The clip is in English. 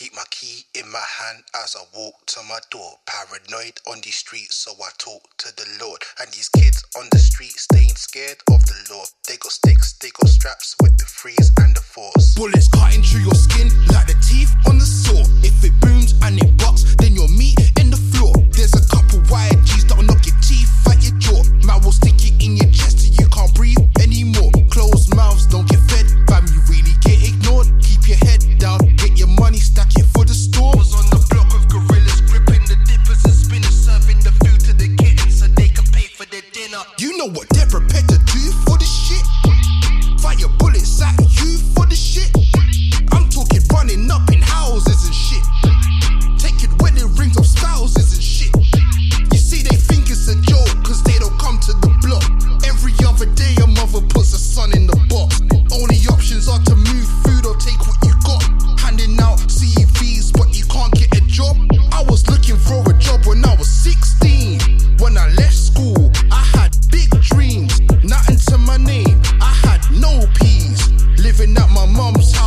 Keep my key in my hand as I walk to my door. Paranoid on the streets, so I talk to the Lord. And these kids on the street staying scared of the law. They got sticks, they got straps with the threes and the fours. Bullets cutting through your skin like the know what different picture. my mama's